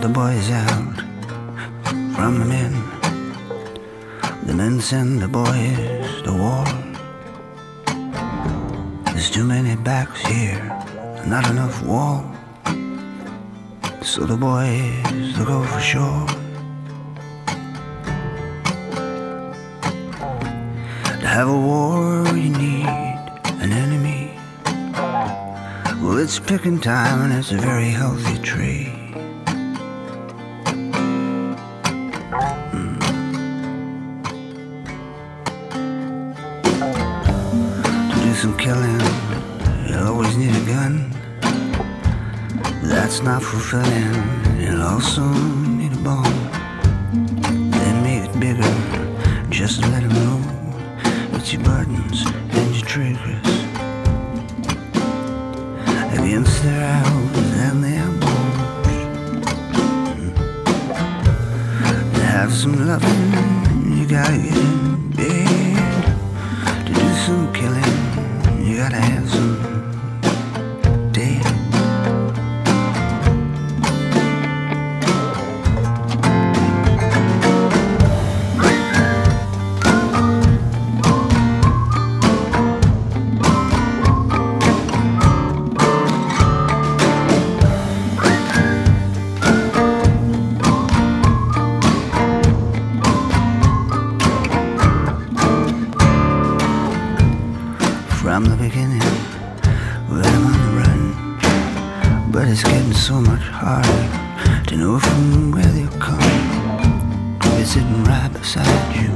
The boys out from the men. The men send the boys to war. Too many backs here, not enough wall. So the boys they go for shore. To have a war, you need an enemy. Well, it's picking time and it's a very healthy tree. Hmm. Do some killing, need a gun. That's not fulfilling, you'll also need a bone. Then make it bigger, just let 'em know it's your buttons and your triggers against their elbows and their bones. To have some loving, you gotta get in bed. To do some killing, you gotta have some But it's getting so much harder to know from where they'll come. They're sitting right beside you,